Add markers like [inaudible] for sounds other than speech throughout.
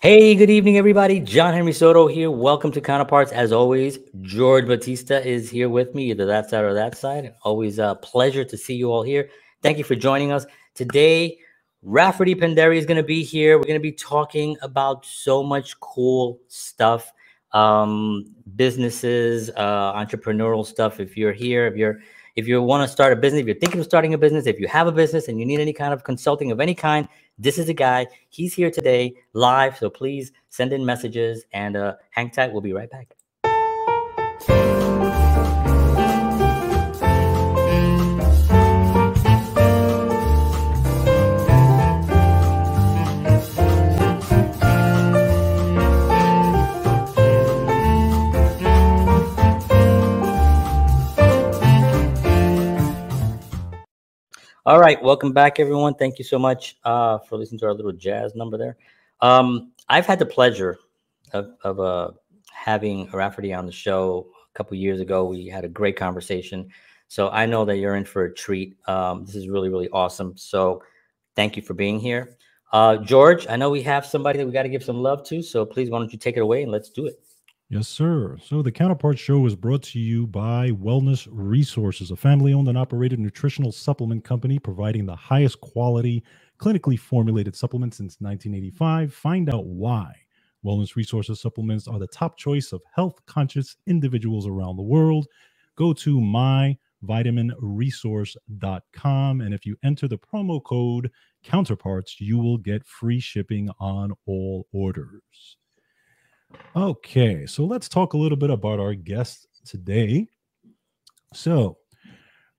Hey, good evening, everybody. John Henry Soto here. Welcome to Counterparts. As always, George Batista is here with me, either that side or that side. Always a pleasure to see you all here. Thank you for joining us. Today, Rafferty Pendery is going to be here. We're going to be talking about so much cool stuff, um, businesses, uh, entrepreneurial stuff. If you're here, if you're if you want to start a business, if you're thinking of starting a business, if you have a business and you need any kind of consulting of any kind, this is a guy. He's here today live. So please send in messages and uh, hang tight. We'll be right back. All right, welcome back, everyone. Thank you so much uh, for listening to our little jazz number there. Um, I've had the pleasure of, of uh, having Rafferty on the show a couple years ago. We had a great conversation, so I know that you're in for a treat. Um, this is really, really awesome. So, thank you for being here, uh, George. I know we have somebody that we got to give some love to, so please, why don't you take it away and let's do it. Yes, sir. So the Counterpart Show is brought to you by Wellness Resources, a family owned and operated nutritional supplement company providing the highest quality, clinically formulated supplements since 1985. Find out why. Wellness Resources supplements are the top choice of health conscious individuals around the world. Go to myvitaminresource.com. And if you enter the promo code counterparts, you will get free shipping on all orders. Okay, so let's talk a little bit about our guest today. So,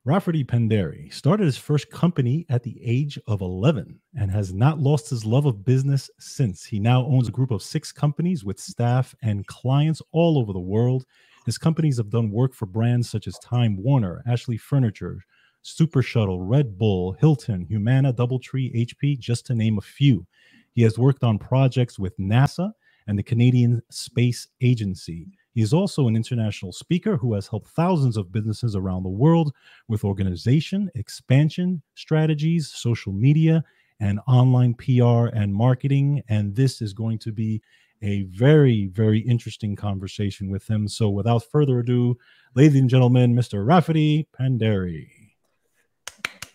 Rafferty Pendery started his first company at the age of 11 and has not lost his love of business since. He now owns a group of six companies with staff and clients all over the world. His companies have done work for brands such as Time Warner, Ashley Furniture, Super Shuttle, Red Bull, Hilton, Humana, Doubletree, HP, just to name a few. He has worked on projects with NASA and the Canadian Space Agency. He is also an international speaker who has helped thousands of businesses around the world with organization, expansion strategies, social media, and online PR and marketing. And this is going to be a very, very interesting conversation with him. So, without further ado, ladies and gentlemen, Mr. Rafferty Pendery.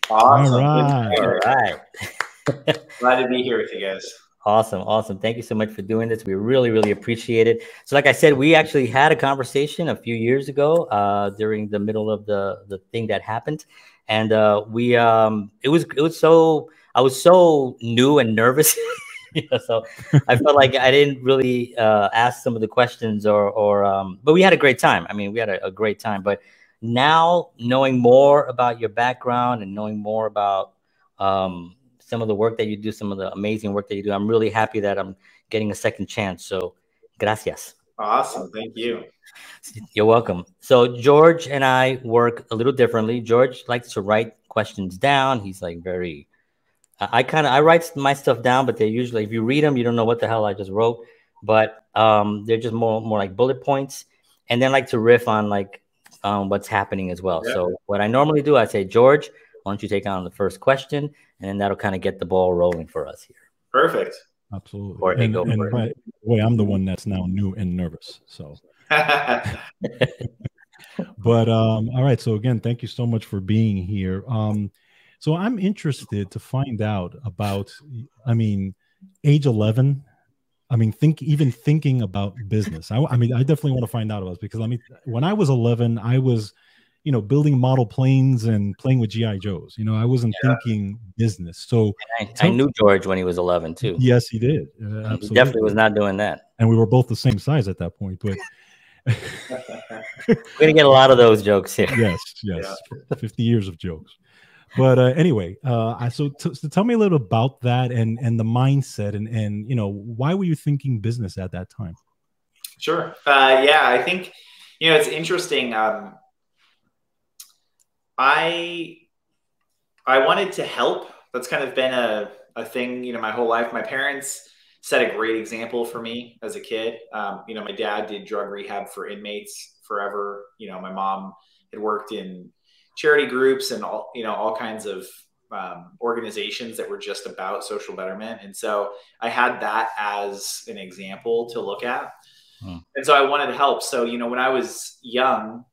Awesome. All right. All right. [laughs] Glad to be here with you guys. Awesome, awesome. Thank you so much for doing this. We really, really appreciate it. So, like I said, we actually had a conversation a few years ago uh, during the middle of the the thing that happened, and uh, we um, it was it was so I was so new and nervous. [laughs] you know, so I [laughs] felt like I didn't really uh, ask some of the questions, or or um, but we had a great time. I mean, we had a, a great time. But now knowing more about your background and knowing more about um, some of the work that you do, some of the amazing work that you do. I'm really happy that I'm getting a second chance. So, gracias. Awesome. Thank you. You're welcome. So, George and I work a little differently. George likes to write questions down. He's like very, I kind of, I write my stuff down, but they're usually, if you read them, you don't know what the hell I just wrote. But um, they're just more, more like bullet points. And then like to riff on like um, what's happening as well. Yeah. So, what I normally do, I say, George, why don't you take on the first question? And then that'll kind of get the ball rolling for us here. Perfect. Absolutely. Or and, and by the way, I'm the one that's now new and nervous. So, [laughs] but um, all right. So again, thank you so much for being here. Um, so I'm interested to find out about. I mean, age 11. I mean, think even thinking about business. I, I mean, I definitely want to find out about this because I mean, when I was 11, I was you know, building model planes and playing with GI Joes. You know, I wasn't yeah. thinking business. So I, I, knew George when he was 11 too. Yes, he did. Uh, he definitely was not doing that. And we were both the same size at that point. But [laughs] we're gonna get a lot of those jokes here. [laughs] Yes, yes, yeah. 50 years of jokes. But uh, anyway, uh, so, t- so tell me a little about that and and the mindset and and you know why were you thinking business at that time? Sure. Uh, yeah, I think you know it's interesting. Um, I I wanted to help. That's kind of been a, a thing, you know, my whole life. My parents set a great example for me as a kid. Um, you know, my dad did drug rehab for inmates forever. You know, my mom had worked in charity groups and all, you know, all kinds of um, organizations that were just about social betterment. And so I had that as an example to look at. Hmm. And so I wanted to help. So, you know, when I was young,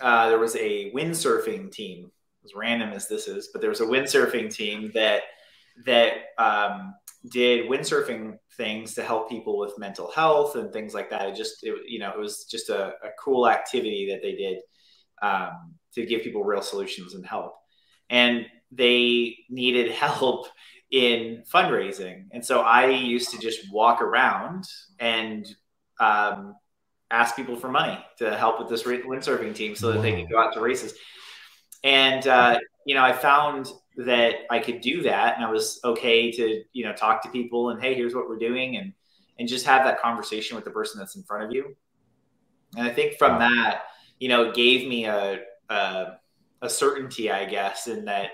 uh, there was a windsurfing team, as random as this is, but there was a windsurfing team that that um, did windsurfing things to help people with mental health and things like that. It just, it, you know, it was just a, a cool activity that they did um, to give people real solutions and help. And they needed [laughs] help in fundraising. And so I used to just walk around and um, ask people for money to help with this windsurfing team so that they could go out to races. And, uh, you know, I found that I could do that and I was okay to, you know, talk to people and, hey, here's what we're doing and, and just have that conversation with the person that's in front of you. And I think from that, you know, it gave me a, a, a certainty, I guess, in that,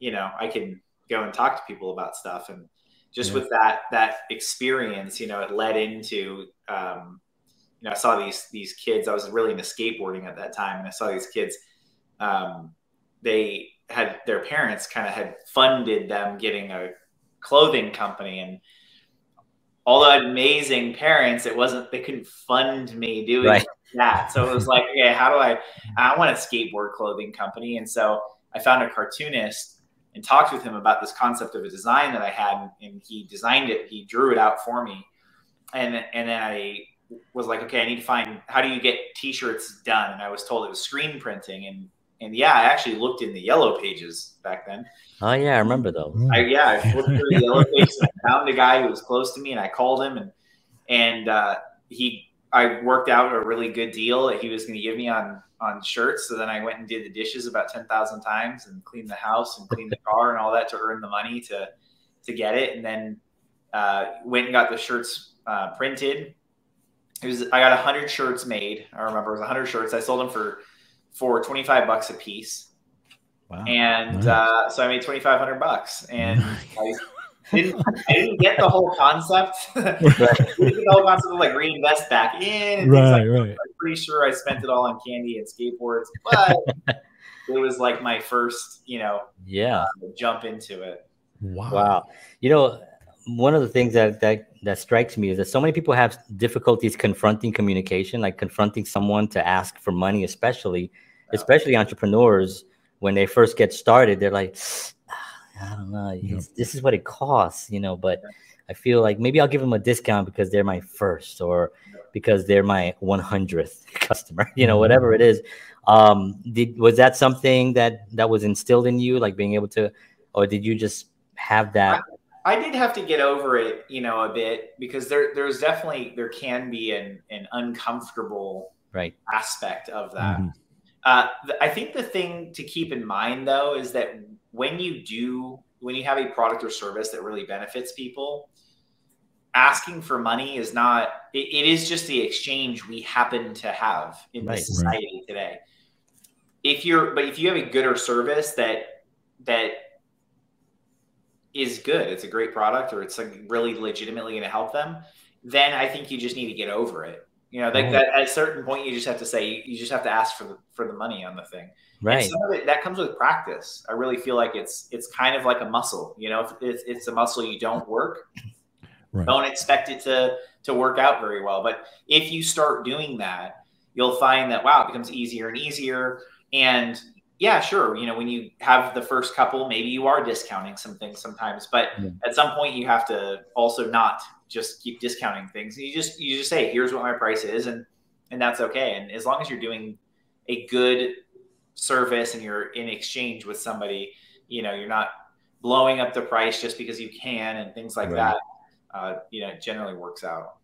you know, I can go and talk to people about stuff. And just yeah. with that, that experience, you know, it led into, um, you know, I saw these, these kids, I was really into skateboarding at that time. And I saw these kids, um, they had their parents kind of had funded them getting a clothing company and all the amazing parents, it wasn't they couldn't fund me doing right. that. So it was like, okay, how do I I want a skateboard clothing company. And so I found a cartoonist and talked with him about this concept of a design that I had and he designed it, he drew it out for me. And and then I was like, okay, I need to find how do you get t-shirts done? And I was told it was screen printing and and yeah, I actually looked in the yellow pages back then. Oh yeah, I remember those. I, yeah, I [laughs] looked through the yellow pages and I found a guy who was close to me, and I called him, and and uh, he, I worked out a really good deal that he was going to give me on on shirts. So then I went and did the dishes about ten thousand times, and cleaned the house and cleaned the car and all that to earn the money to to get it, and then uh, went and got the shirts uh, printed. It was I got hundred shirts made. I remember it was hundred shirts. I sold them for for 25 bucks a piece. Wow. And nice. uh, so I made 2,500 bucks and I didn't, I didn't get the whole concept. [laughs] right. the whole concept of like reinvest back in. right, like right. I'm pretty sure I spent it all on candy and skateboards, but [laughs] it was like my first, you know, yeah, uh, jump into it. Wow. Wow. You know, one of the things that that that strikes me is that so many people have difficulties confronting communication, like confronting someone to ask for money, especially especially entrepreneurs when they first get started. They're like, I don't know, yeah. this is what it costs, you know. But I feel like maybe I'll give them a discount because they're my first, or because they're my 100th [laughs] customer, you know, whatever it is. Um, did was that something that that was instilled in you, like being able to, or did you just have that? I did have to get over it, you know, a bit because there there's definitely there can be an an uncomfortable right aspect of that. Mm-hmm. Uh, I think the thing to keep in mind though is that when you do when you have a product or service that really benefits people, asking for money is not it, it is just the exchange we happen to have in right, this society right. today. If you're but if you have a good or service that that is good, it's a great product, or it's like really legitimately going to help them, then I think you just need to get over it. You know, that, that, at a certain point, you just have to say, you just have to ask for the for the money on the thing. Right. It, that comes with practice. I really feel like it's it's kind of like a muscle. You know, if it's, it's a muscle you don't work, [coughs] right. don't expect it to to work out very well. But if you start doing that, you'll find that wow, it becomes easier and easier. And yeah, sure. You know, when you have the first couple, maybe you are discounting some things sometimes, but yeah. at some point you have to also not just keep discounting things. You just you just say, here's what my price is, and and that's okay. And as long as you're doing a good service and you're in exchange with somebody, you know, you're not blowing up the price just because you can and things like right. that. Uh, you know, it generally works out.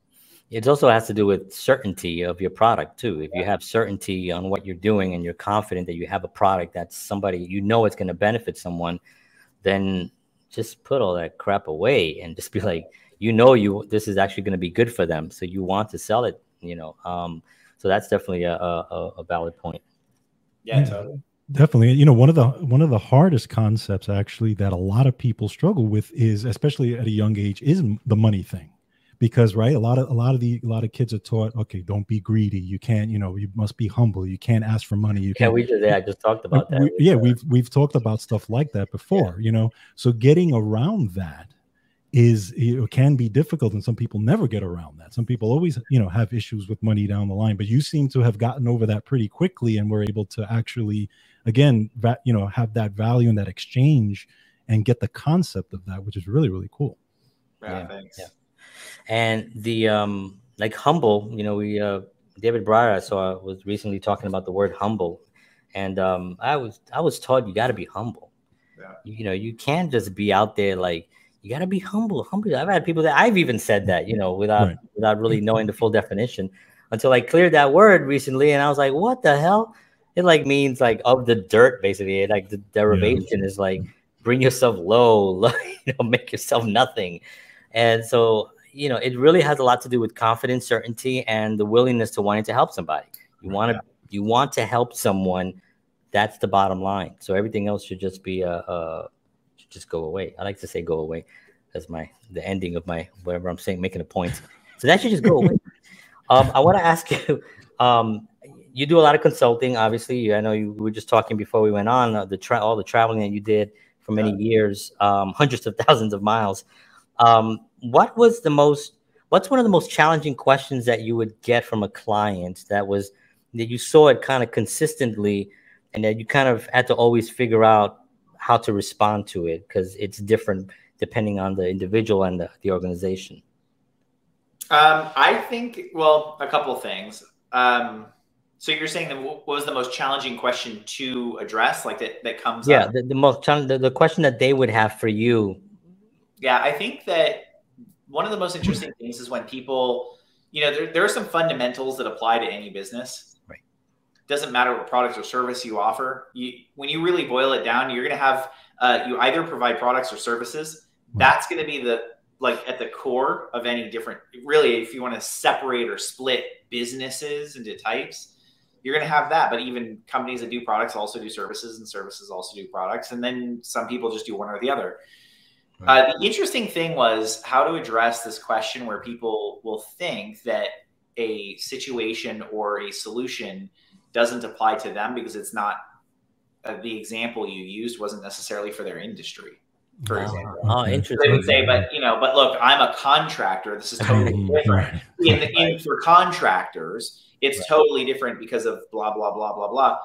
It also has to do with certainty of your product too. If you have certainty on what you're doing and you're confident that you have a product that somebody you know it's going to benefit someone, then just put all that crap away and just be like, you know, you this is actually going to be good for them, so you want to sell it. You know, um, so that's definitely a, a, a valid point. Yeah, yeah, totally. Definitely. You know, one of the one of the hardest concepts actually that a lot of people struggle with is especially at a young age is the money thing because right a lot of a lot of the a lot of kids are taught okay don't be greedy. You can't you know you must be humble. You can't ask for money. You yeah we just yeah i just talked about that we, yeah uh, we've we've talked about stuff like that before yeah. you know? So getting around that is it can be difficult and some people never get around that. Some people always you know have issues with money down the line but you seem to have gotten over that pretty quickly and were able to actually again that you know have that value and that exchange and get the concept of that which is really really cool. Yeah, yeah thanks. yeah and the um like humble you know we uh david breyer i saw was recently talking about the word humble. And um i was i was taught you got to be humble. Yeah. you know you can't just be out there like you got to be humble humble. I've had people that i've even said that you know without right. without really knowing the full definition until i cleared that word recently and i was like what the hell? It like means like of the dirt basically. Like the derivation yeah. is like bring yourself low [laughs] you know make yourself nothing. And so you know, it really has a lot to do with confidence, certainty, and the willingness to wanting to help somebody. You want to you want to help someone. That's the bottom line. So everything else should just be a, uh, uh, should just go away. I like to say go away as my the ending of my whatever I'm saying, making a point. So that should just go away. [laughs] Um, I want to ask you. Um, you do a lot of consulting, obviously. I know you we were just talking before we went on uh, the tra- all the traveling that you did for many years, um, hundreds of thousands of miles. Um, what was the most what's one of the most challenging questions that you would get from a client that was that you saw it kind of consistently and that you kind of had to always figure out how to respond to it? Because it's different depending on the individual and the, the organization. Um, i think well a couple of things. Um, so you're saying that what was the most challenging question to address like that that comes yeah the, the, most challenging the, the question that they would have for you yeah i think that one of the most interesting things is when people, you know, there, there are some fundamentals that apply to any business. Right. Doesn't matter what product or service you offer. You, when you really boil it down, you're going to have uh, you either provide products or services. Right. That's going to be the like at the core of any different. Really, if you want to separate or split businesses into types, you're going to have that. But even companies that do products also do services, and services also do products. And then some people just do one or the other. Uh, the interesting thing was how to address this question where people will think that a situation or a solution doesn't apply to them because it's not uh, the example you used wasn't necessarily for their industry. For example, oh, interesting. They would say, but you know, but look, I'm a contractor. This is [laughs] totally different. In, in for contractors, it's totally different because of blah blah blah blah blah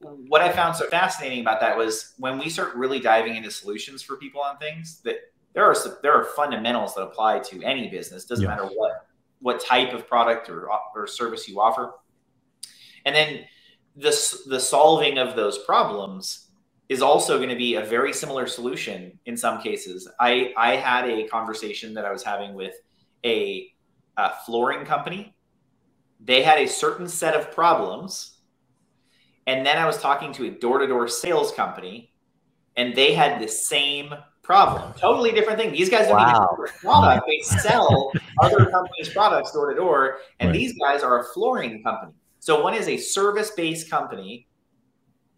what I found so fascinating about that was when we start really diving into solutions for people on things that there are there are fundamentals that apply to any business. Doesn't matter what what type of product or, or service you offer. And then the the solving of those problems is also going to be a very similar solution in some cases. I I had a conversation that I was having with a, a flooring company. They had a certain set of problems and then I was talking to a door to door sales company, and they had the same problem. Totally different thing. These guys don't wow. even product; they sell other companies' products door to door, and right. these guys are a flooring company. So one is a service based company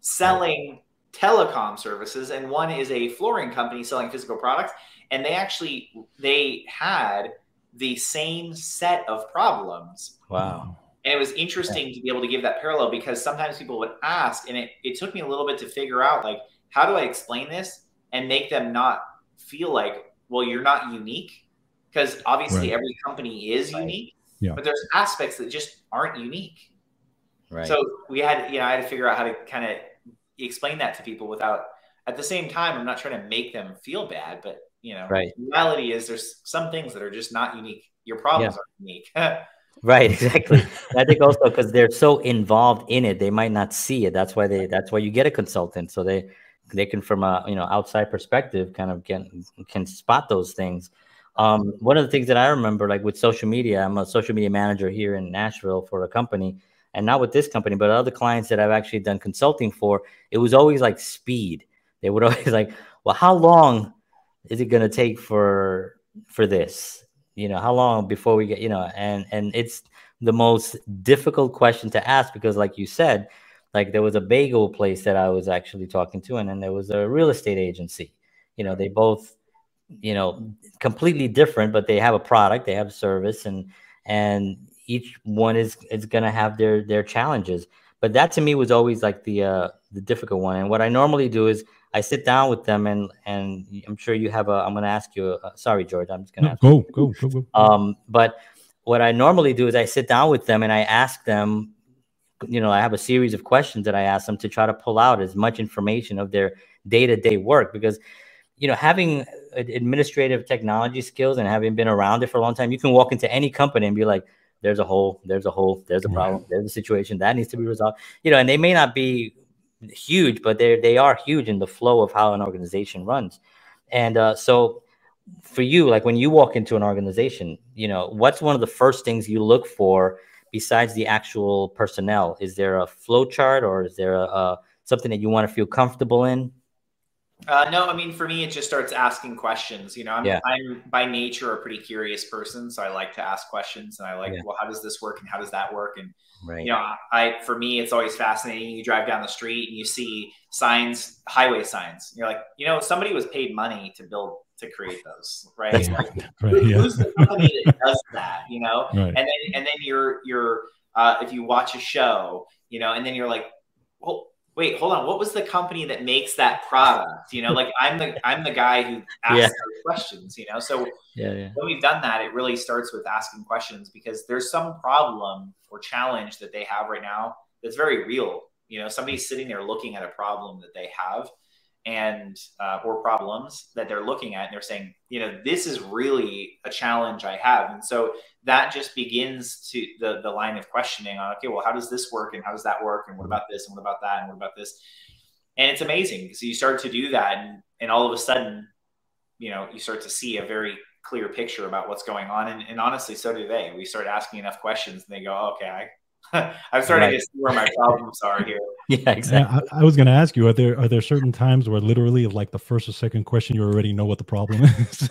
selling telecom services, and one is a flooring company selling physical products. And they actually they had the same set of problems. Wow. And it was interesting yeah. to be able to give that parallel because sometimes people would ask, and it, it took me a little bit to figure out like, how do I explain this and make them not feel like, well, you're not unique? Because obviously right. every company is right. unique, yeah. but there's aspects that just aren't unique. Right. So we had, you know, I had to figure out how to kind of explain that to people without, at the same time, I'm not trying to make them feel bad, but you know, right. reality is there's some things that are just not unique. Your problems yeah. are unique. [laughs] Right, [laughs] exactly. I think [laughs] also because they're so involved in it, they might not see it. That's why they. That's why you get a consultant, so they they can, from a you know outside perspective, kind of get can spot those things. Um, one of the things that I remember, like with social media, I'm a social media manager here in Nashville for a company, and not with this company, but other clients that I've actually done consulting for. It was always like speed. They would [laughs] always like, well, how long is it going to take for for this? You know how long before we get you know and and it's the most difficult question to ask because like you said like there was a bagel place that i was actually talking to and then there was a real estate agency you know they both you know, completely different, but they have a product, they have a service, and and each one is is going to have their their challenges. But that to me was always like the uh, the difficult one. And what I normally do is I sit down with them, and and I'm sure you have a. I'm going to ask you. A, sorry, George. I'm just going to no, go, go go go. Um, but what I normally do is I sit down with them and I ask them. You know, I have a series of questions that I ask them to try to pull out as much information of their day to day work because you know, having administrative technology skills and having been around it for a long time, you can walk into any company and be like, there's a hole, there's a hole, there's a problem, there's a situation that needs to be resolved. You know, and they may not be huge, but they they are huge in the flow of how an organization runs. And uh, so for you, like when you walk into an organization, you know, what's one of the first things you look for besides the actual personnel? Is there a flow chart or is there a, a something that you want to feel comfortable in? Uh, no, I mean, for me, it just starts asking questions. You know, I'm, yeah. I'm by nature a pretty curious person, so I like to ask questions, and I like, yeah. well, how does this work, and how does that work, and right. you know, I for me, it's always fascinating. You drive down the street and you see signs, highway signs. You're like, you know, somebody was paid money to build to create those, right? Like, right yeah. Who's the company that does that? You know, right. and then and then you're you're uh, if you watch a show, you know, and then you're like, well wait, hold on, what was the company that makes that product? You know, like [laughs] I'm the I'm the guy who asks yeah. those questions, you know. So yeah, yeah. when we've done that, it really starts with asking questions because there's some problem or challenge that they have right now that's very real. You know, somebody's sitting there looking at a problem that they have and uh, or problems that they're looking at and they're saying you know this is really a challenge i have and so that just begins to the, the line of questioning on okay well how does this work and how does that work and what about this and what about that and what about this and it's amazing because you start to do that and, and all of a sudden you know you start to see a very clear picture about what's going on and, and honestly so do they we start asking enough questions and they go okay i [laughs] I'm starting right. to see where my problems are here. [laughs] Yeah, exactly. I, I, was going to ask you: Are there are there certain times where literally, like the first or second question, you already know what the problem [laughs] is?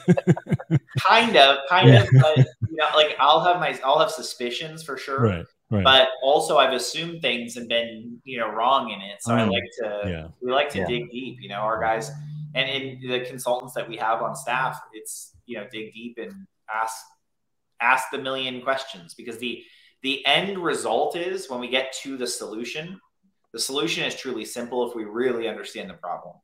kind of, kind yeah. of. But you know, like I'll have my I'll have suspicions for sure. Right. Right. But also, I've assumed things and been you know wrong in it. So I mm. like to yeah. we like to yeah. dig deep. You know, our guys and in the consultants that we have on staff, it's you know dig deep and ask ask the million questions because the the end result is when we get to the solution, the solution is truly simple if we really understand the problem.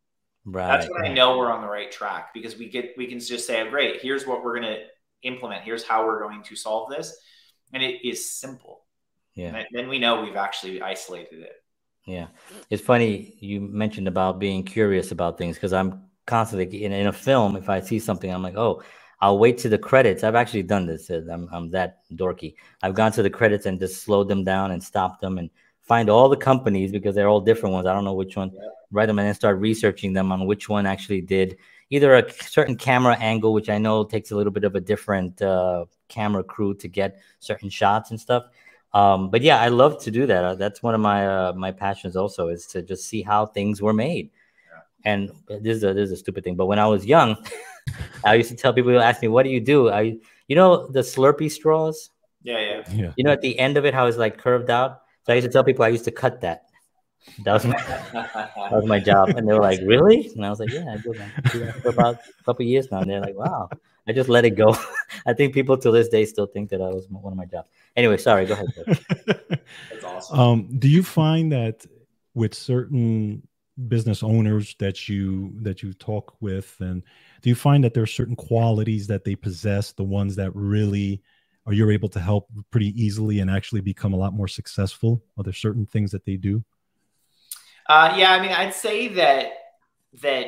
Right. That's when I know we're on the right track because we get we can just say, great, here's what we're gonna implement, here's how we're going to solve this. And it is simple. Yeah. And then we know we've actually isolated it. Yeah. It's funny you mentioned about being curious about things because I'm constantly in, in a film, if I see something, I'm like, oh, I'll wait to the credits. I've actually done this. I'm, I'm that dorky. I've gone to the credits and just slowed them down and stopped them and find all the companies because they're all different ones. I don't know which one. Yeah. Write them and then start researching them on which one actually did either a certain camera angle, which I know takes a little bit of a different uh, camera crew to get certain shots and stuff. Um, but yeah, I love to do that. Uh, that's one of my uh, my passions also is to just see how things were made. Yeah. And this is a this is a stupid thing, but when I was young. [laughs] I used to tell people who ask me, "What do you do?" I, you know, the Slurpee straws. Yeah, yeah, yeah. You know, at the end of it, how it's like curved out. So I used to tell people I used to cut that. That was my [laughs] that was my job, and they were like, "Really?" And I was like, "Yeah, I did that for about a couple years now." And they're like, "Wow." I just let it go. [laughs] I think people to this day still think that I was one of my jobs. Anyway, sorry. Go ahead. [laughs] That's awesome. Um, do you find that with certain business owners that you that you talk with and do you find that there are certain qualities that they possess the ones that really are you're able to help pretty easily and actually become a lot more successful are there certain things that they do uh, yeah i mean i'd say that that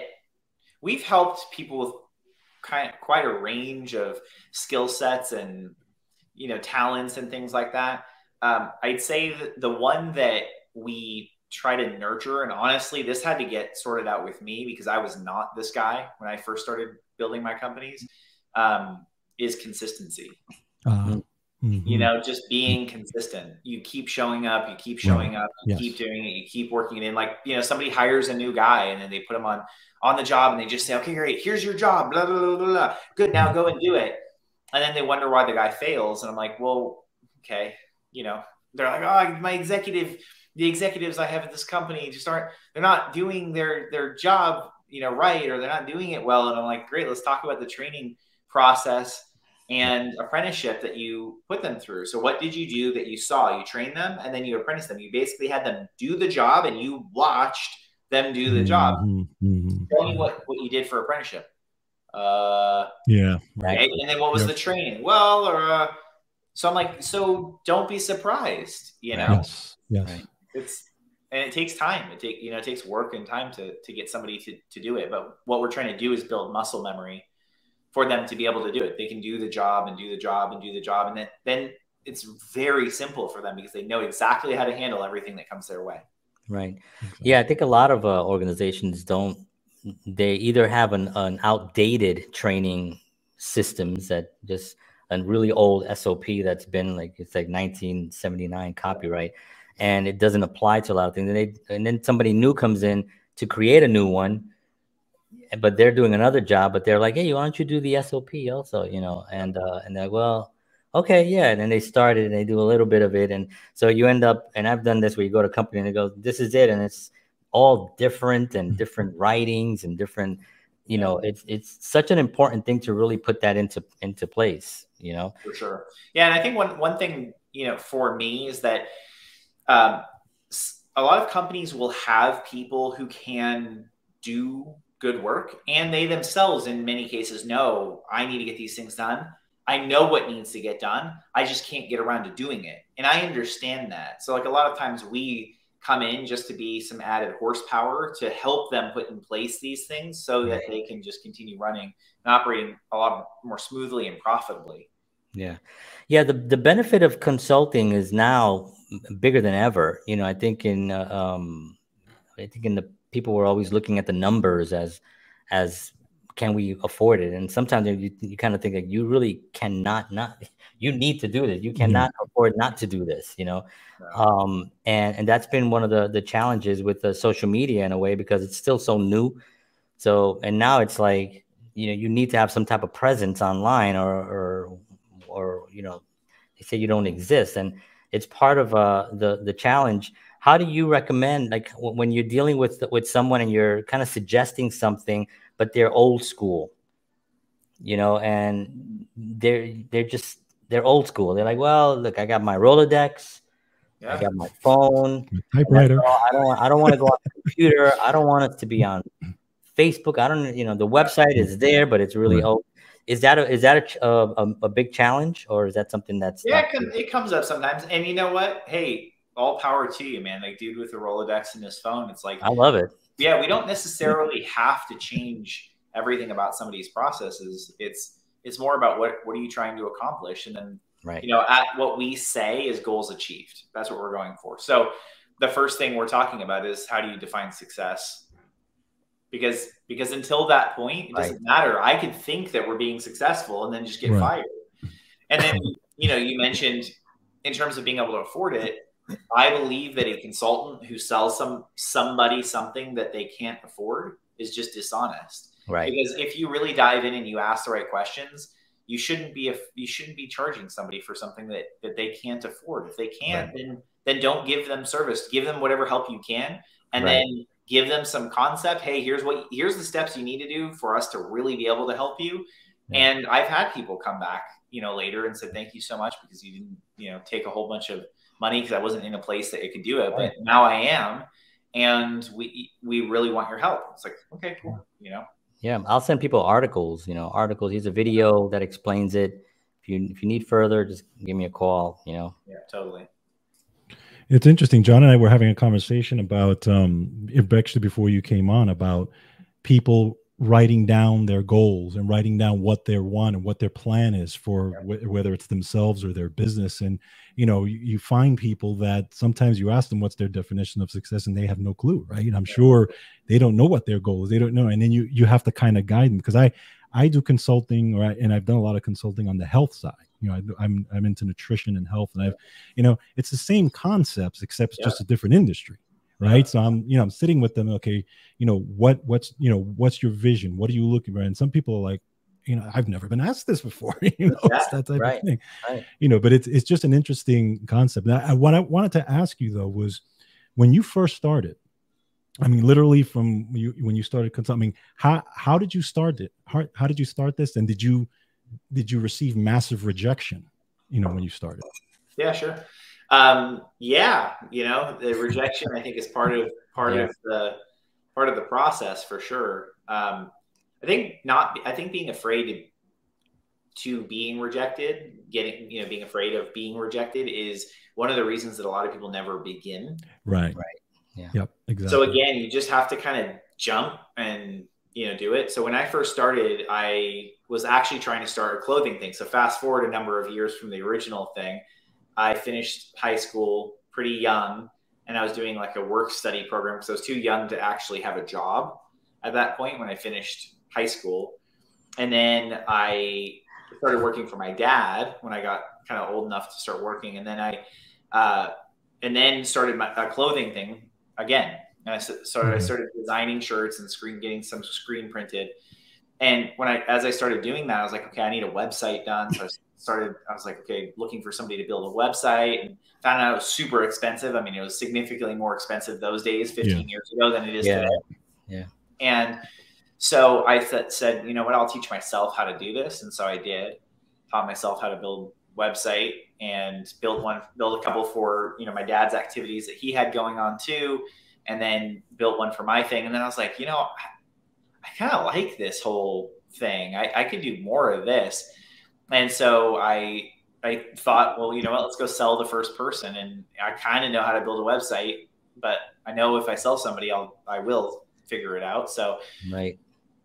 we've helped people with kind of quite a range of skill sets and you know talents and things like that um, i'd say that the one that we try to nurture. And honestly, this had to get sorted out with me because I was not this guy when I first started building my companies. Um, is consistency. Uh, mm-hmm. You know, just being consistent. You keep showing up. You keep showing right. up. You yes. keep doing it. You keep working it in. Like you know, somebody hires a new guy and then they put him on on the job and they just say, "Okay, great. Here's your job. Blah blah blah blah. blah. Good. Now go and do it." And then they wonder why the guy fails. And I'm like, "Well, okay. You know, they're like, oh, my executive the executives I have at this company just aren't they're not doing their their job you know, right or they're not doing it well. And I'm like, great, let's talk about the training process and apprenticeship that you put them through. So what did you do that you saw? You trained them and then you apprentice them. You basically had them do the job and you watched them do the job. Mm-hmm. mm-hmm. Tell me what, what you did for apprenticeship. Uh, yeah. Right. And then what was yep. the training? Well, or, uh, so I'm like, so don't be surprised, you know? Yes. Yes. Right. It's, and it takes time. It take, you know, it takes work and time to, to get somebody to, to do it. But what we're trying to do is build muscle memory for them to be able to do it. They can do the job and do the job and do the job. And then, then it's very simple for them because they know exactly how to handle everything that comes their way. Right. Yeah. I think a lot of uh, organizations don't, they either have an, an outdated training systems that just a really old SOP that's been like, it's like 1979 copyright and it doesn't apply to a lot of things. And, they, and then somebody new comes in to create a new one but they're doing another job, but they're like, hey, why don't you do the SOP also? You know, and uh, and they're like, well, okay, yeah. And then they started and they do a little bit of it, and so you end up. And I've done this where you go to a company and they go, this is it, and it's all different and mm-hmm. different writings and different. You know, it's it's such an important thing to really put that into into place. You know, for sure. Yeah, and I think one one thing you know for me is that. Um, a lot of companies will have people who can do good work. And they themselves in many cases know i need to get these things done. I know what needs to get done. I just can't get around to doing it. And i understand that. So like a lot of times we come in just to be some added horsepower to help them put in place these things so that they can just continue running and operating a lot more smoothly and profitably. Yeah. Yeah the, the benefit of consulting is now bigger than ever. You know i think in uh, um i think in the people were always looking at the numbers as as can we afford it? And sometimes you, you kind of think like you really cannot not [laughs] you need to do this. You cannot mm-hmm. afford not to do this you know? Um and and that's been one of the the challenges with the social media in a way because it's still so new. So and now it's like you know you need to have some type of presence online or or or you know they say you don't exist. And it's part of uh the the challenge how do you recommend like when you're dealing with with someone and you're kind of suggesting something but they're old school? You know and they're they're just they're old school. They're like well look i got my rolodex yeah. i got my phone typewriter. i don't i don't want to go on the computer. I don't want it to be on facebook. I don't you know the website is there but it's really right. old. Is that a, is that a, a, a, big challenge or is that something that's yeah it, it comes up sometimes. And you know what? Hey all power to you, man. Like dude with a Rolodex in his phone, it's like I love it. Yeah, we don't necessarily have to change everything about somebody's processes. It's it's more about what what are you trying to accomplish, and then right. you know, at what we say is goals achieved. That's what we're going for. So the first thing we're talking about is how do you define success? Because because until that point, it doesn't matter. I could think that we're being successful and then just get right. fired. And then you know, you mentioned in terms of being able to afford it, I believe that a consultant who sells some somebody something that they can't afford is just dishonest. Right. Because if you really dive in and you ask the right questions, you shouldn't be a, you shouldn't be charging somebody for something that that they can't afford. If they can't, right. then then don't give them service. Give them whatever help you can, and right. then give them some concept. Hey, here's what here's the steps you need to do for us to really be able to help you. Yeah. And I've had people come back, you know, later and said, "Thank you so much because you didn't, you know, take a whole bunch of money because I wasn't in a place that it could do it, but now I am, and we we really want your help. It's like okay, cool, you know. Yeah, I'll send people articles. You know, articles. Here's a video that explains it. If you if you need further, just give me a call. You know. Yeah, totally. It's interesting. John and I were having a conversation about um, actually before you came on about people writing down their goals and writing down what they want and what their plan is for wh- whether it's themselves or their business. And you know you, you, find people that sometimes you ask them what's their definition of success and they have no clue right? I'm sure they don't know what their goal is. They don't know. And then you you have to kind of guide them because i i do consulting right? And i've done a lot of consulting on the health side. You know I, am I'm, I'm into nutrition and health and i've you know it's the same concepts except it's yeah. just a different industry right so i'm you know i'm sitting with them okay you know what what's you know what's your vision what are you looking for and some people are like you know i've never been asked this before [laughs] you know yeah, that type right, of thing right. you know but it's it's just an interesting concept now, what i wanted to ask you though was when you first started I mean, literally from you when you started consulting. How how did you start it? How, how did you start this? And did you did you receive massive rejection? You know, when you started. Yeah, sure. Um, yeah, you know, the rejection I think is part of part yeah. of the part of the process for sure. Um, I think not. I think being afraid to to being rejected, getting you know, being afraid of being rejected is one of the reasons that a lot of people never begin. Right. Right. Yeah. Yep. Exactly. So again, you just have to kind of jump and you know do it. So when I first started, I was actually trying to start a clothing thing. So fast forward a number of years from the original thing, I finished high school pretty young, and I was doing like a work study program because I was too young to actually have a job at that point when I finished high school. And then I started working for my dad when I got kind of old enough to start working, and then I, uh, and then started my a clothing thing again. And I started I mm-hmm. started designing shirts and screen getting some screen printed. And when I as I started doing that, I was like, okay, I need a website done. So I started. I was like, okay, looking for somebody to build a website, and found out it was super expensive. I mean, it was significantly more expensive those days, 15 yeah. years ago, than it is yeah. today. Yeah. And so I th- said, you know what, I'll teach myself how to do this. And so I did, taught myself how to build website and build one, build a couple for, you know, my dad's activities that he had going on too. And then built one for my thing. And then I was like, you know, I, I kind of like this whole thing. I, I could do more of this. And so I, I thought, well, you know what, let's go sell the first person. And I kind of know how to build a website, but I know if I sell somebody, I'll, I will figure it out. So, right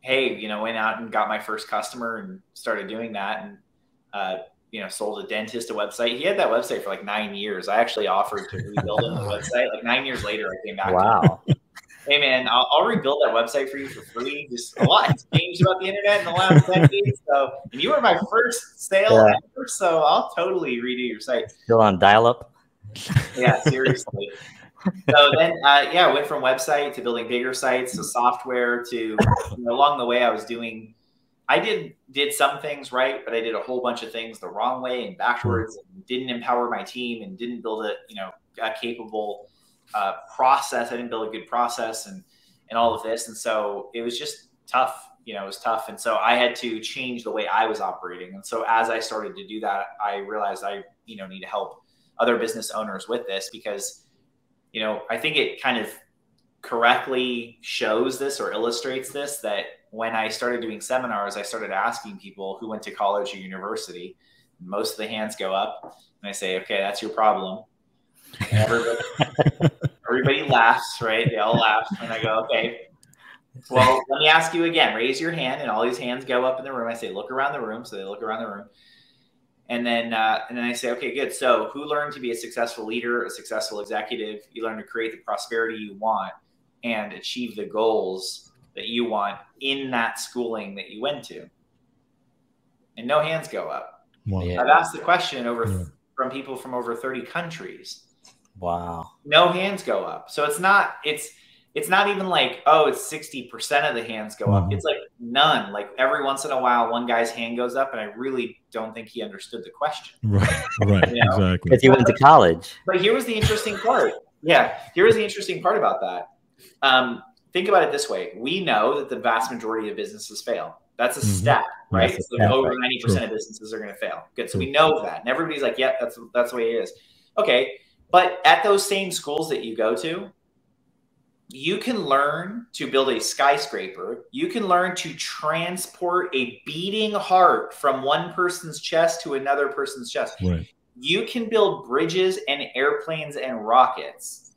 hey, you know, went out and got my first customer and started doing that and, uh, you know, sold a dentist a website. He had that website for like nine years. I actually offered to rebuild him the [laughs] website. Like nine years later, I came back. Wow. Hey man, I'll, I'll, rebuild that website for you for free. Just a lot has changed about the internet in the last [laughs] decade. So, and you were my first sale yeah. ever, so I'll totally redo your site. Still on dial-up. Yeah, seriously so then, uh, yeah, I went from website to building bigger sites to software to you know, along the way, I was doing, I did did some things right, but I did a whole bunch of things the wrong way and backwards, and didn't empower my team and didn't build a you know a capable uh, process. I didn't build a good process and and all of this, and so it was just tough. You know, it was tough, and so I had to change the way I was operating. And so as I started to do that, I realized I you know need to help other business owners with this because you know, I think it kind of correctly shows this or illustrates this that when I started doing seminars, I started asking people who went to college or university. Most of the hands go up, and I say, "Okay, that's your problem." Everybody, [laughs] everybody laughs, right? They all laugh, and I go, "Okay." Well, let me ask you again. Raise your hand, and all these hands go up in the room. I say, "Look around the room." So they look around the room and then uh, and then I say, okay, good. So who learned to be a successful leader, a successful executive? You learn to create the prosperity you want and achieve the goals that you want in that schooling that you went to. And no hands go up. Wow. Yeah. I've asked the question over yeah. from people from over 30 countries. Wow. No hands go up. So it's not it's it's not even like oh it's 60% of the hands go up. Mm-hmm. it's like none. Like every once in a while one guy's hand goes up and i really don't think he understood the question. Right right. [laughs] You know? exactly. Because he went to college. But here was the interesting part. Yeah here was the interesting part about that. Um, think about it this way. We know that the vast majority of businesses fail. That's a mm-hmm. stat right? So stat, over 90% of businesses are going to fail. Good. So we know that. And everybody's like yeah that's that's the way it is. Okay but at those same schools that you go to you can learn to build a skyscraper. You can learn to transport a beating heart from one person's chest to another person's chest. Right. You can build bridges and airplanes and rockets,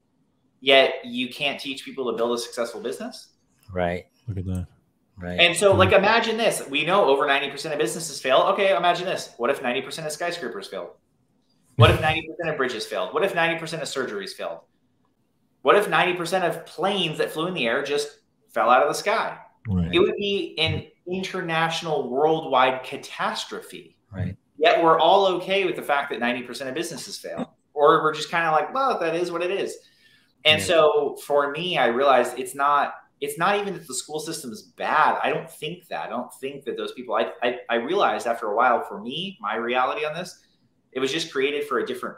yet you can't teach people to build a successful business. Right. Look at that. Right. And so, like, imagine this. We know over 90% of businesses fail. Okay, imagine this. What if 90% of skyscrapers failed? What if 90% of bridges failed? What if 90% of surgeries failed? What if 90% of planes that flew in the air just fell out of the sky? Right. It would be an international, worldwide catastrophe. Right. Yet we're all okay with the fact that 90% of businesses fail. Or we're just kind of like, well, that is what it is. And yeah. so for me, I realized it's not it's not even that the school system is bad. I don't think that. I don't think that those people I, I I realized after a while for me, my reality on this, it was just created for a different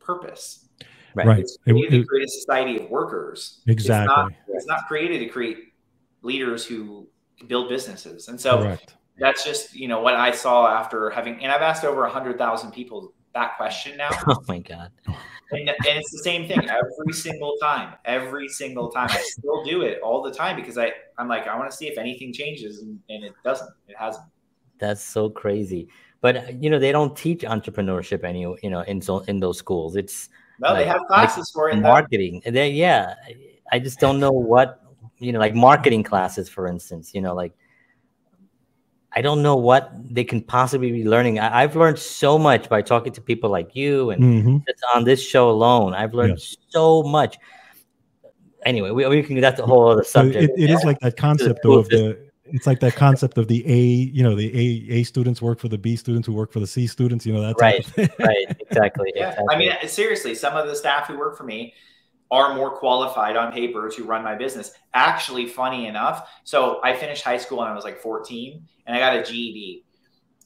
purpose. Right. It's created it, to create a society of workers. Exactly. It's not, it's not created to create leaders who build businesses. And so Correct. that's just, you know, what I saw after having, and I've asked over a hundred thousand people that question now. [laughs] Oh my God. And, and, it's the same thing every single time, every single time. I still do it all the time because I, I'm like, I want to see if anything changes and, and it doesn't, it hasn't. That's so crazy. But you know, they don't teach entrepreneurship any, you know, in so in those schools. It's no, like, they have classes like for it. Marketing. And they, yeah. I just don't know what, you know, like marketing classes, for instance, you know, like I don't know what they can possibly be learning. I, have learned so much by talking to people like you and mm-hmm. on this show alone. I've learned yes. so much. Anyway, we, we can that's a whole other subject. it, it is like that concept though of the it's like that concept of the A, you know, the A A students work for the B students who work for the C students, you know, that's right, right, exactly. [laughs] Yeah, exactly. I mean, seriously, some of the staff who work for me are more qualified on paper to run my business. Actually, funny enough, so I finished high school and I was like 14, and I got a GED.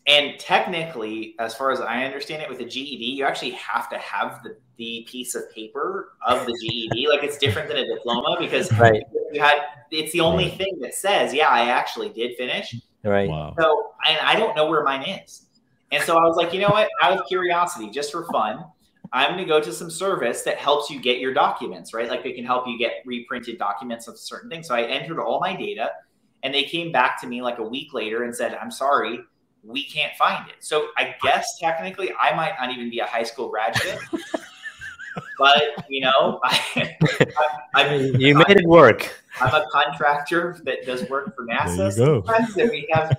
And technically, as far as I understand it, with a GED, you actually have to have the, the piece of paper of the GED. [laughs] like it's different than a diploma because right. you had it's the only thing that says, yeah, I actually did finish. Right. Wow. So and I don't know where mine is. And so I was like, you know what? Out of curiosity, just for fun, I'm going to go to some service that helps you get your documents, right? Like they can help you get reprinted documents of certain things. So I entered all my data and they came back to me like a week later and said, I'm sorry, we can't find it. So I guess technically I might not even be a high school graduate. [laughs] but you know, I, I, I, [laughs] you made it work. I'm a contractor that does work for NASA sometimes, and we have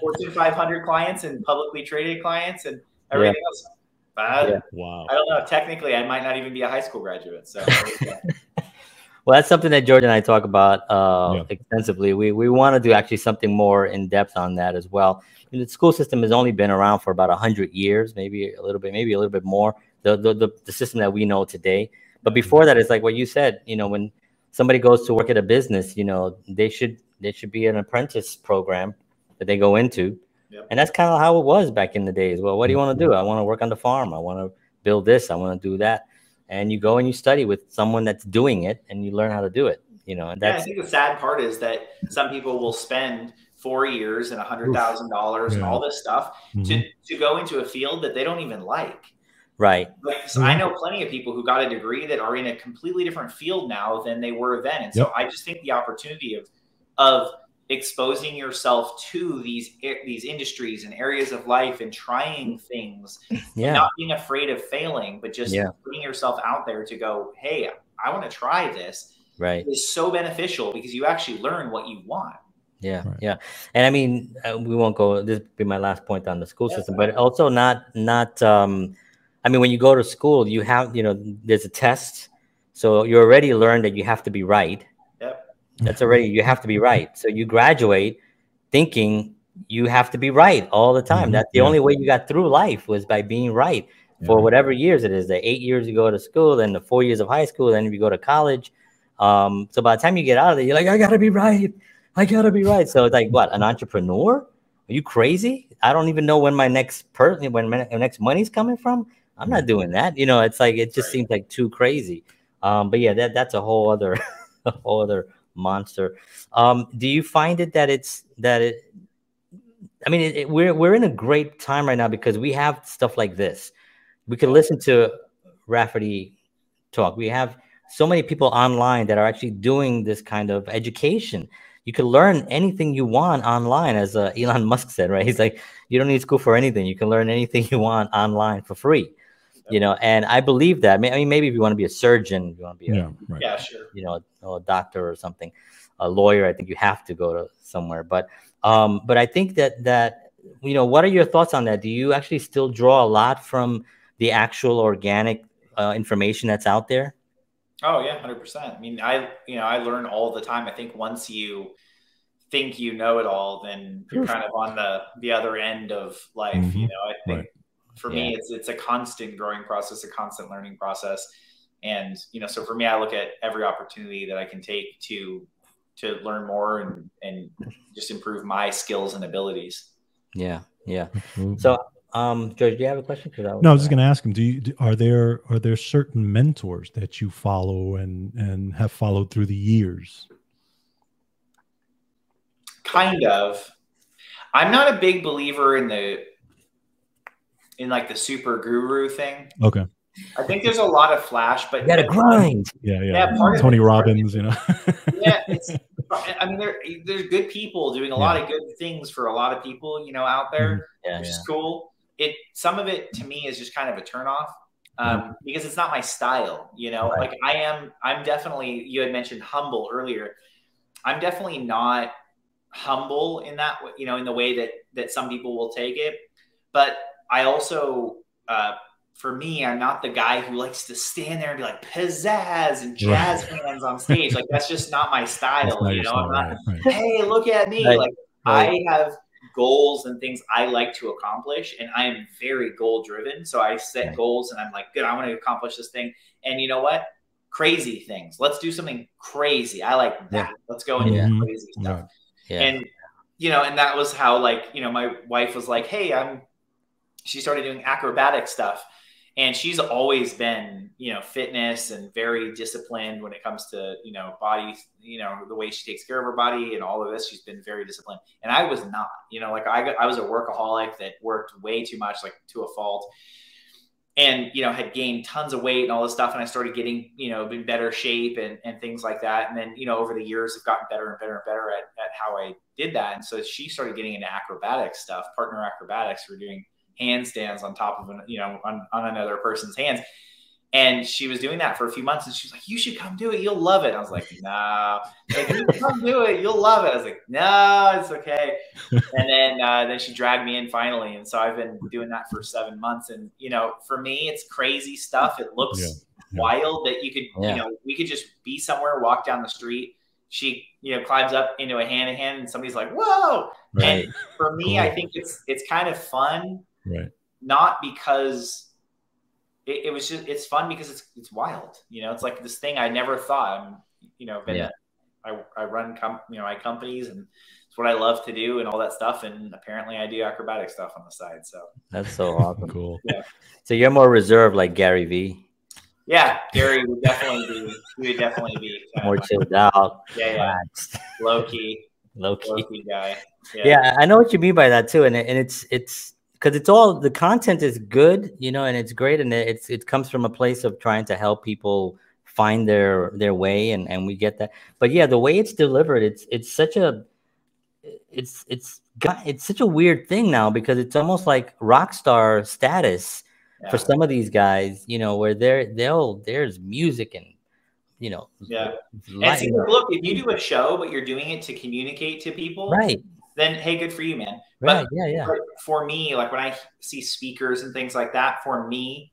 Fortune 500 clients and publicly traded clients and everything yeah. else. But yeah. wow, I don't know. Technically, I might not even be a high school graduate. So. [laughs] well, that's something that George and I talk about uh, yeah. extensively. We we want to do actually something more in depth on that as well the school system has only been around for about 100 years, maybe a little bit, maybe a little bit more, the, the, the, the system that we know today. But mm-hmm. before that, it's like what you said, you know, when somebody goes to work at a business, you know, they should, there should be an apprentice program that they go into. Yep. And that's kind of how it was back in the days. Well, what do you want to do? I want to work on the farm. I want to build this. I want to do that. And you go and you study with someone that's doing it and you learn how to do it, you know, and that's, yeah, I think the sad part is that some people will spend four years and a hundred thousand dollars and all this stuff mm-hmm. to to go into a field that they don't even like. Right. Like, so mm-hmm. I know plenty of people who got a degree that are in a completely different field now than they were then. And so yep. I just think the opportunity of of exposing yourself to these these industries and areas of life and trying things yeah. not being afraid of failing but just yeah. putting yourself out there to go hey i want to try this right is so beneficial because you actually learn what you want yeah, right. yeah, and I mean, uh, we won't go. This will be my last point on the school yeah, system, but also not not. um I mean, when you go to school, you have you know there's a test, so you already learned that you have to be right. Yep. That's already you have to be right. So you graduate thinking you have to be right all the time. Mm-hmm. That's the yeah. only way you got through life was by being right yeah. for whatever years it is. The eight years you go to school, then the four years of high school, then you go to college. Um, so by the time you get out of there, you're like, I gotta be right. [laughs] I gotta be right. So it's like, what? An entrepreneur? Are you crazy? I don't even know when my next person, when my next money's coming from. I'm not doing that. You know, it's like it just seems like too crazy. Um, but yeah, that that's a whole other, [laughs] a whole other monster. Um, do you find it that it's that it? I mean, it, it, we're we're in a great time right now because we have stuff like this. We can listen to Rafferty talk. We have so many people online that are actually doing this kind of education you can learn anything you want online, as uh, Elon [laughs] Musk said, right? He's like, you don't need school for anything. You can learn anything [laughs] you want online for free. You know, and I believe that. I mean, maybe if you want to be a surgeon, you want to be a, yeah, right. yeah, sure. You know, a doctor or something, a lawyer. I think you have to go to somewhere. But, um, but I think that that you know, what are your thoughts on that? Do you actually still draw a lot from the actual organic uh, information that's out there? Oh yeah, hundred percent. I mean, I you know I learn all the time. I think once you think you know it all, then you're kind of on the the other end of life. Mm-hmm. You know, I think right. for yeah. me, it's it's a constant growing process, a constant learning process, and you know, so for me, I look at every opportunity that I can take to to learn more and and just improve my skills and abilities. Yeah, yeah. So Um, George, do you have a question? I no, I was just going to ask him. Do you do, are there are there certain mentors that you follow and and have followed through the years? Kind of. I'm not a big believer in the in like the super guru thing. Okay. I think there's a lot of flash, but you gotta grind. Yeah, yeah. yeah Tony Robbins, you know. [laughs] yeah, it's. I mean, there there's good people doing a yeah. lot of good things for a lot of people, you know, out there, mm-hmm. yeah, which is cool. It some of it to me is just kind of a turnoff um, mm-hmm. because it's not my style, you know. Right. Like I am, I'm definitely. You had mentioned humble earlier. I'm definitely not humble in that, you know, in the way that that some people will take it, but I also, uh, for me, I'm not the guy who likes to stand there and be like pizzazz and jazz right. hands on stage. Like that's just not my style. You know, I'm not. Right. Hey, look at me! Like I have goals and things I like to accomplish, and I am very goal driven. So I set goals, and I'm like, good, I want to accomplish this thing. And you know what? Crazy things. Let's do something crazy. I like that. Yeah. Let's go and do crazy stuff. Yeah. And you know, and that was how like you know my wife was like, hey, I'm she started doing acrobatic stuff and she's always been you know fitness and very disciplined when it comes to you know body you know the way she takes care of her body and all of this. She's been very disciplined. And i was not you know like i, I was a workaholic that worked way too much like to a fault and you know had gained tons of weight and all this stuff. And i started getting you know in better shape and, and things like that. And then you know over the years i've gotten better and better and better at, at how i did that. And so she started getting into acrobatic stuff partner acrobatics. We're doing handstands on top of an, you know, on, on another person's hands. And she was doing that for a few months, and she was like, "You should come do it. You'll love it." I was like, "No, like, you come do it. You'll love it." I was like, "No, it's okay." [laughs] And then uh, then she dragged me in finally, and so I've been doing that for seven months. And you know, for me, it's crazy stuff. It looks yeah. Yeah. wild that you could, yeah. you know, we could just be somewhere, walk down the street. She, you know, climbs up into a hand in hand, and somebody's like, "Whoa!" Right. And for me, cool. I think it's it's kind of fun right not because it, it, was just it's fun because it's it's wild you know it's like this thing i never thought i'm you know been, yeah. I, I run com- you know my companies and it's what i love to do and all that stuff and apparently i do acrobatic stuff on the side so that's so awesome cool [laughs] yeah [laughs] so you're more reserved like gary vee yeah, Gary would definitely be. He would definitely be uh, more chilled out. Yeah, yeah. Low key. [laughs] Low key. Low key guy. Yeah. yeah, I know what you mean by that too, and and it's it's because it's all the content is good, you know, and it's great, and it's it comes from a place of trying to help people find their their way, and and we get that. But yeah, the way it's delivered, it's it's such a it's it's got it's such a weird thing now because it's almost like rock star status yeah. for some of these guys, you know, where they're they'll there's music and you know yeah and see, look if you do a show but you're doing it to communicate to people right then hey, good for you, man. Right. But yeah, yeah. For me, like when I see speakers and things like that, for me,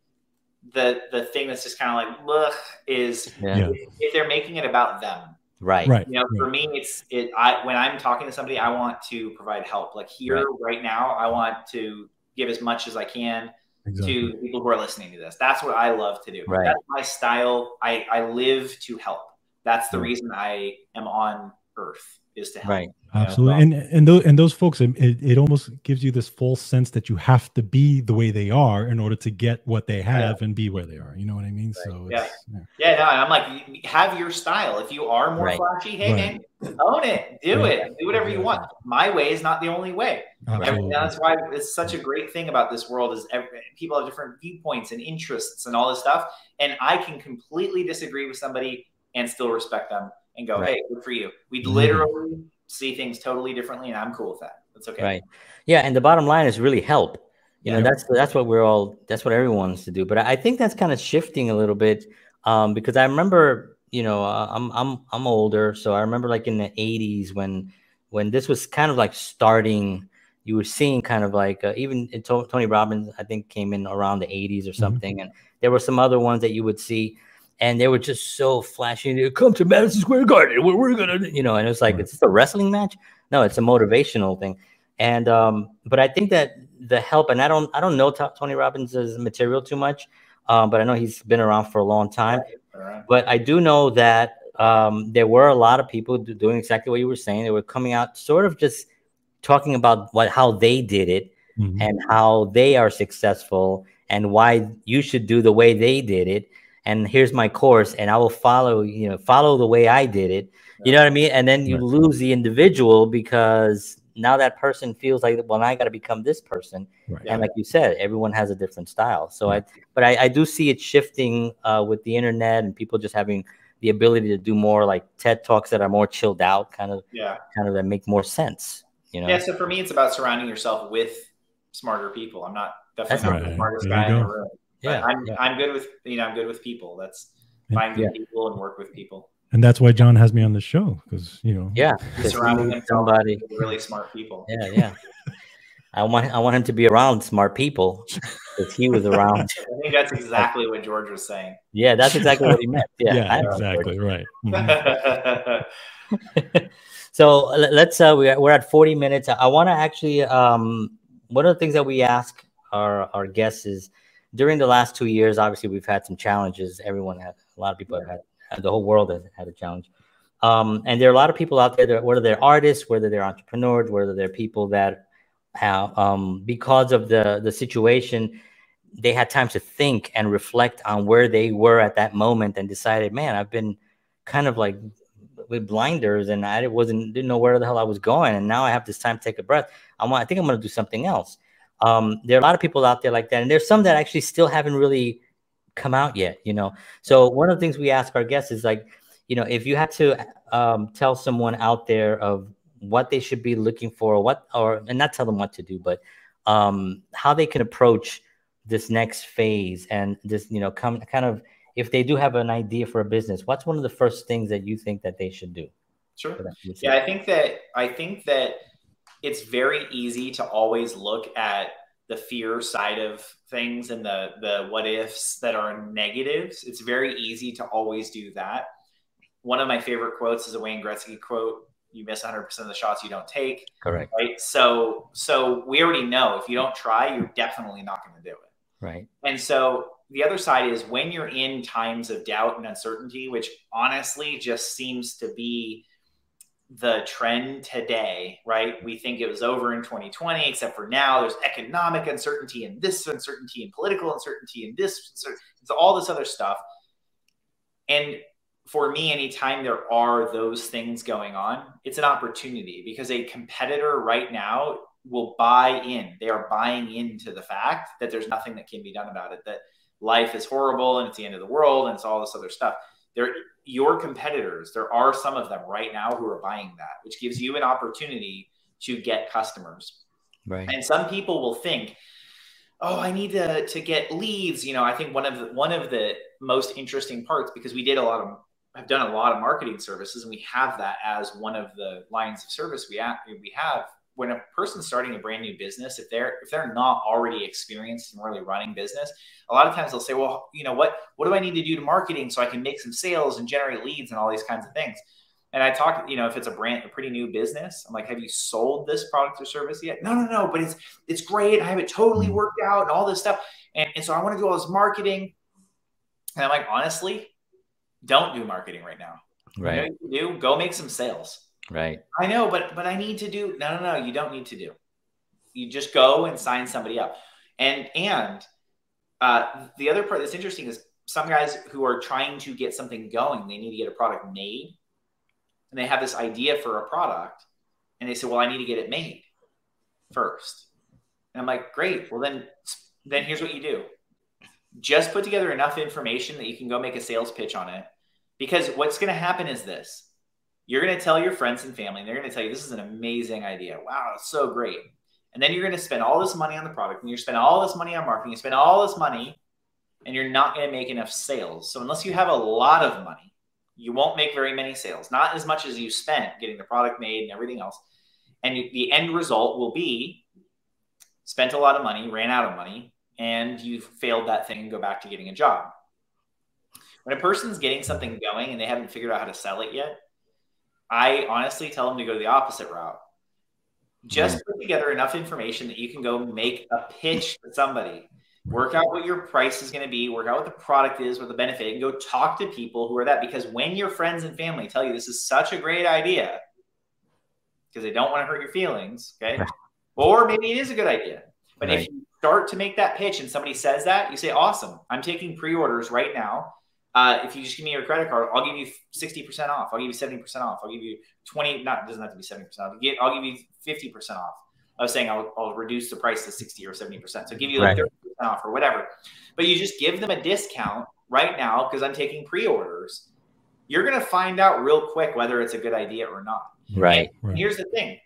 the the thing that's just kind of like ugh, is yeah. if, if they're making it about them. Right. Right. You know, for me, it's it. I when I'm talking to somebody, I want to provide help. Like here, right, right now, I want to give as much as I can exactly. to people who are listening to this. That's what I love to do. Right. That's my style. I I live to help. That's the reason I am on Earth is to help. Right. Absolutely. And and those and those folks, it, it almost gives you this false sense that you have to be the way they are in order to get what they have yeah. and be where they are. You know what I mean? Right. So yeah. yeah. yeah, no, I'm like, have your style. If you are more right. flashy, hey right. man, own it, do it, do whatever you want. My way is not the only way. And that's why it's such a great thing about this world is every, people have different viewpoints and interests and all this stuff. And I can completely disagree with somebody and still respect them and go, right. hey, good for you. We'd mm-hmm. literally see things totally differently, and I'm cool with that. That's okay. Right. Yeah, and the bottom line is really help. You yeah. know, that's that's what we're all that's what everyone wants to do. But I think that's kind of shifting a little bit um, because I remember, you know, uh, I'm I'm I'm older, so I remember like in the '80s when when this was kind of like starting. You were seeing kind of like uh, even Tony Robbins, I think, came in around the '80s or mm-hmm. something, mm-hmm. and there were some other ones that you would see and they were just so flashy. Come to Madison Square Garden, where we're gonna, you know, and it's like, right. it's a wrestling match. No, it's a motivational thing. And um, but I think that the help, and I don't, I don't know Tony Robbins' material too much, um, but I know he's been around for a long time. Right. But I do know that um, there were a lot of people doing exactly what you were saying. They were coming out, sort of just talking about what how they did it, mm-hmm. and how they are successful and why you should do the way they did it and here's my course and i will follow you know follow the way i did it. You know what i mean? And then you right. lose the individual because now that person feels like well now i got to become this person. Right. and like you said everyone has a different style. So right. i but I, I, do see it shifting uh, with the internet and people just having the ability to do more like ted talks that are more chilled out kind of yeah. kind of that make more sense you know? Yeah so for me it's about surrounding yourself with smarter people. I'm not definitely not the smartest guy in the room yeah, I'm, yeah. I'm good with you know I'm good with people. That's find good yeah. people and work with people. And that's why John has me on the show because you know yeah surrounding somebody really smart people. Yeah, yeah. I want I want him to be around smart people if he was around. [laughs] I think that's exactly what George was saying. Yeah, that's exactly what he meant. [laughs] Yeah, yeah exactly right. Mm-hmm. [laughs] so let's uh, we're at 40 minutes. I want to actually um, one of the things that we ask our our guests is during the last two years, obviously we've had some challenges. Everyone had a lot of people have had the whole world has had a challenge. Um, and there are a lot of people out there that whether they're artists, whether they're entrepreneurs, whether they're people that have um, because of the the situation, they had time to think and reflect on where they were at that moment and decided, man, I've been kind of like with blinders and I wasn't didn't know where the hell I was going, and now I have this time to take a breath. I want, I think I'm going to do something else. Um, there are a lot of people out there like that, and there's some that actually still haven't really come out yet. You know, so one of the things we ask our guests is like, you know, if you had to um, tell someone out there of what they should be looking for, what or and not tell them what to do, but um, how they can approach this next phase and this, you know, come kind of if they do have an idea for a business, what's one of the first things that you think that they should do? Sure. Yeah, I think that I think that it's very easy to always look at the fear side of things and the the what ifs that are negatives. It's very easy to always do that. One of my favorite quotes is a Wayne Gretzky quote. You miss 100% of the shots you don't take. Correct. Right. So, so we already know if you don't try, you're definitely not going to do it. Right. And so the other side is when you're in times of doubt and uncertainty, which honestly just seems to be the trend today, right? We think it was over in 2020, except for now there's economic uncertainty and this uncertainty and political uncertainty and this, all this other stuff. And for me, anytime there are those things going on, it's an opportunity because a competitor right now will buy in. They are buying into the fact that there's nothing that can be done about it, that life is horrible and it's the end of the world and it's all this other stuff. There your competitors, there are some of them right now who are buying that, which gives you an opportunity to get customers. Right. And some people will think, oh, I need to, to get leads. You know, I think one of the one of the most interesting parts because we did a lot of have done a lot of marketing services and we have that as one of the lines of service we have we have when a person's starting a brand new business, if they're if they're not already experienced in really running business, a lot of times they'll say, "Well, you know what? What do I need to do to marketing so I can make some sales and generate leads and all these kinds of things?" And I talk, you know, if it's a brand, a pretty new business, I'm like, "Have you sold this product or service yet?" No, no, no. But it's it's great. I have it totally mm. worked out and all this stuff. And, and so I want to do all this marketing. And I'm like, honestly, don't do marketing right now. Right. You know do go make some sales Right. I know, but but I need to do no no no, you don't need to do. You just go and sign somebody up. And and uh, the other part that's interesting is some guys who are trying to get something going, they need to get a product made. And they have this idea for a product and they say, "Well, I need to get it made first. And I'm like, "Great. Well, then then here's what you do. Just put together enough information that you can go make a sales pitch on it. Because what's going to happen is this you're going to tell your friends and family, and they're going to tell you, this is an amazing idea. Wow, it's so great. And then you're going to spend all this money on the product, and you're spending all this money on marketing, you spend all this money, and you're not going to make enough sales. So unless you have a lot of money, you won't make very many sales, not as much as you spent getting the product made and everything else. And the end result will be spent a lot of money, ran out of money, and you failed that thing and go back to getting a job. When a person's getting something going and they haven't figured out how to sell it yet, I honestly tell them to go the opposite route. Just mm. put together enough information that you can go make a pitch to somebody. Work out what your price is going to be, work out what the product is, what the benefit, and go talk to people who are that. Because when your friends and family tell you this is such a great idea, because they don't want to hurt your feelings, okay? [laughs] Or maybe it is a good idea. But Right. if you start to make that pitch and somebody says that, you say, "Awesome, I'm taking pre-orders right now. Uh, if you just give me your credit card, I'll give you 60% off. I'll give you 70% off. I'll give you 20, not, it doesn't have to be 70% off. Get- I'll give you 50% off. I was saying I'll, I'll reduce the price to 60 or 70%. So give you like Right. 30% off or whatever. But you just give them a discount right now because I'm taking pre-orders. You're going to find out real quick whether it's a good idea or not. Right. Right. here's the thing.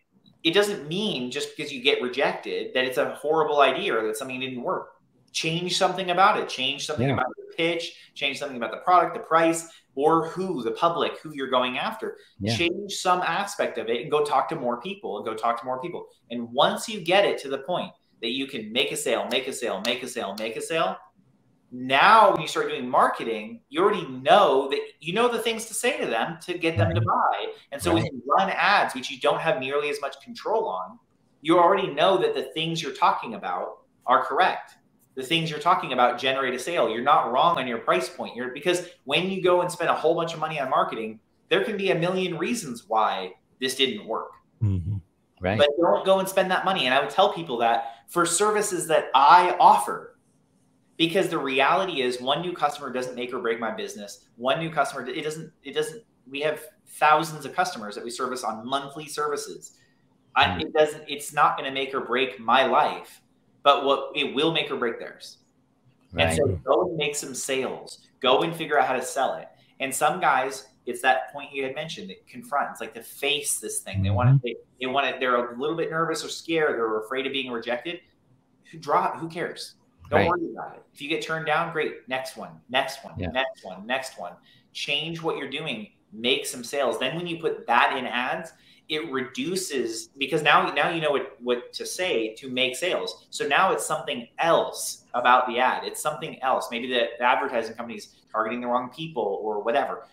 It doesn't mean just because you get rejected that it's a horrible idea or that something didn't work. Change something about it. Change something Yeah. about the pitch. Change something about the product, the price, or who, the public, who you're going after. Yeah. Change some aspect of it and go talk to more people and go talk to more people. And once you get it to the point that you can make a sale, make a sale, make a sale, make a sale, now when you start doing marketing, you already know that you know the things to say to them to get them to buy. And so when you run ads, which you don't have nearly as much control on, you already know that the things you're talking about are correct. The things you're talking about generate a sale. You're not wrong on your price point. You're because when you go and spend a whole bunch of money on marketing, there can be a million reasons why this didn't work. Mhm. Right. But don't go and spend that money. And I would tell people that for services that I offer, because the reality is one new customer doesn't make or break my business. One new customer, it doesn't, it doesn't, we have thousands of customers that we service on monthly services. I, Mm. it doesn't, it's not going to make or break my life, but what it will make or break theirs. Right. And so go and make some sales. Go and figure out how to sell it. And some guys, it's that point you had mentioned that confront. It's like to face this thing. They want mm-hmm. to. They, they want to. They're a little bit nervous or scared. They're afraid of being rejected. Who drop? Who cares? Don't Right. worry about it. If you get turned down, great. Next one. Next one. Yeah. Next one. Next one. Change what you're doing. Make some sales. Then when you put that in ads, it reduces because now now you know what what to say to make sales. So now it's something else about the ad. It's something else. Maybe the, the advertising company's targeting the wrong people or whatever.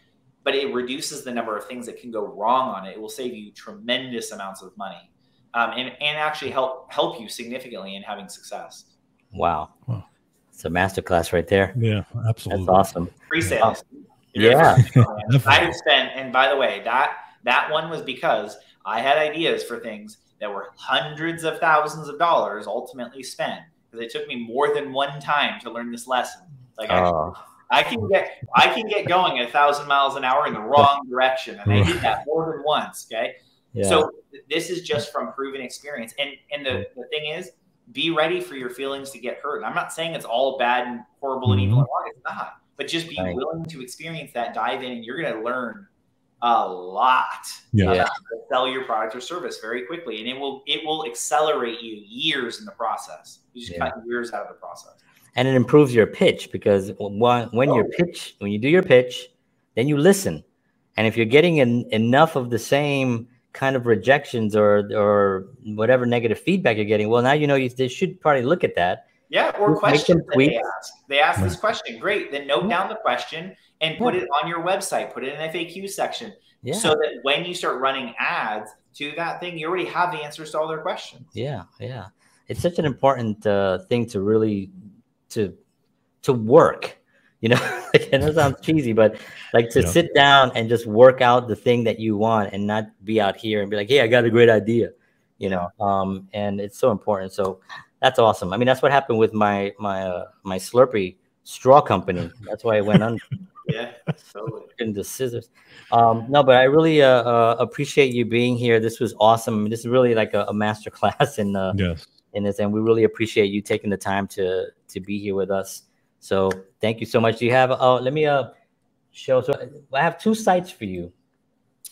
But it reduces the number of things that can go wrong on it. It will save you tremendous amounts of money, um, and and actually help help you significantly in having success. Wow. Wow. It's a masterclass right there. Yeah, absolutely. That's awesome. Pre-sales. Yeah. [laughs] Definitely. I spent, and by the way, that that one was because I had ideas for things that were hundreds of thousands of dollars ultimately spent because it took me more than one time to learn this lesson. Like I, Oh, I can get I can get going at a thousand miles an hour in the wrong direction, and I did that [laughs] more than once. Okay, yeah. so this is just from proven experience, and and the, the thing is, be ready for your feelings to get hurt. And I'm not saying it's all bad and horrible and evil mm-hmm. and wrong. It's not, but just be Right. willing to experience that, dive in, and you're going to learn a lot Yeah. Yeah. about to sell your product or service very quickly, and it will it will accelerate you years in the process. You just Yeah. cut years out of the process. and it improves your pitch because when, when Oh. your pitch when you do your pitch then you listen and if you're getting en- enough of the same kind of rejections or or whatever negative feedback you're getting well now you know you they should probably look at that Yeah, or Make questions that they ask. They ask this question. Great. Then note mm-hmm. down the question and put it on your website. Put it in an FAQ section. yeah So that when you start running ads to that thing, you already have the answers to all their questions. yeah yeah it's such an important uh, thing to really to to work you know [laughs] like, and that sounds cheesy but like to Yeah. sit down and just work out the thing that you want and not be out here and be like hey i got a great idea you know um and it's so important so that's awesome i mean that's what happened with my my uh, my slurpee straw company that's why i went under [laughs] Yeah. Totally. [laughs] into scissors um no but i really uh, uh appreciate you being here this was awesome this is really like a, a master [laughs] class in uh Yes. in this, and we really appreciate you taking the time to to be here with us. So thank you so much. Do you have? Oh, let me uh show. So I have two sites for you.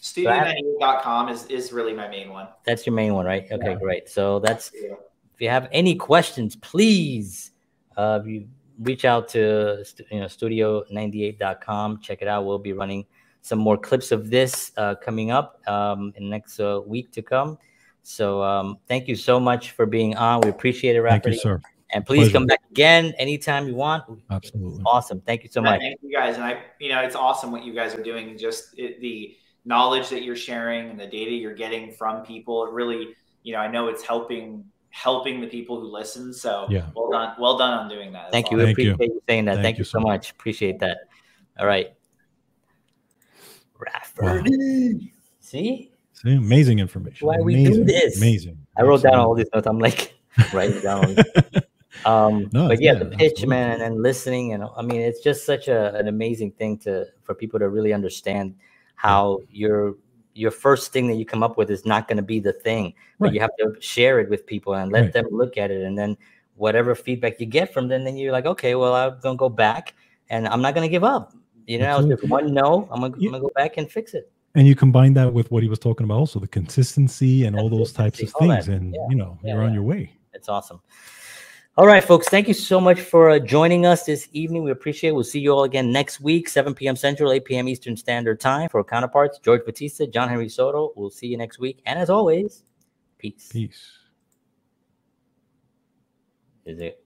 Studio98.com is, is really my main one. That's your main one, right? Okay, Yeah. great. So that's Yeah. if you have any questions, please uh you reach out to you know studio98.com. Check it out. We'll be running some more clips of this uh, coming up um, in the next uh, week to come. So um, thank you so much for being on. We appreciate it, Thank you, sir. And please Pleasure. come back again anytime you want. Absolutely. Awesome. Thank you so much. Thank you guys. And I, you know, it's awesome what you guys are doing. Just it, the knowledge that you're sharing and the data you're getting from people. It really, you know, I know it's helping helping the people who listen. So Yeah. well done, well done on doing that. Thank you. awesome. We Thank you. appreciate you. saying that. Thank Thank, you you so so much. Appreciate that. All right. Rafferty. See? See, amazing information. Why we do this. Amazing. I wrote down all these notes. I'm like, [laughs] writing down. [laughs] um, No, but yeah, yeah, the pitch, absolutely. man, and listening, and I mean, it's just such a, an amazing thing to for people to really understand how your your first thing that you come up with is not going to be the thing, but you have to share it with people and let Right. them look at it, and then whatever feedback you get from them, then you're like, okay, well, I'm gonna go back, and I'm not gonna give up. You know, if one no, I'm Yeah. I'm gonna go back and fix it. and you combine that with what he was talking about also the consistency and all those types of things that. and Yeah. you know Yeah, you're on your way It's awesome. All right, folks. Thank you so much for uh, joining us this evening. We appreciate it. We'll see you all again next week, 7 p.m. Central, 8 p.m. Eastern Standard Time. For counterparts, George Batista, John Henry Soto. We'll see you next week. And as always, peace. peace Is it?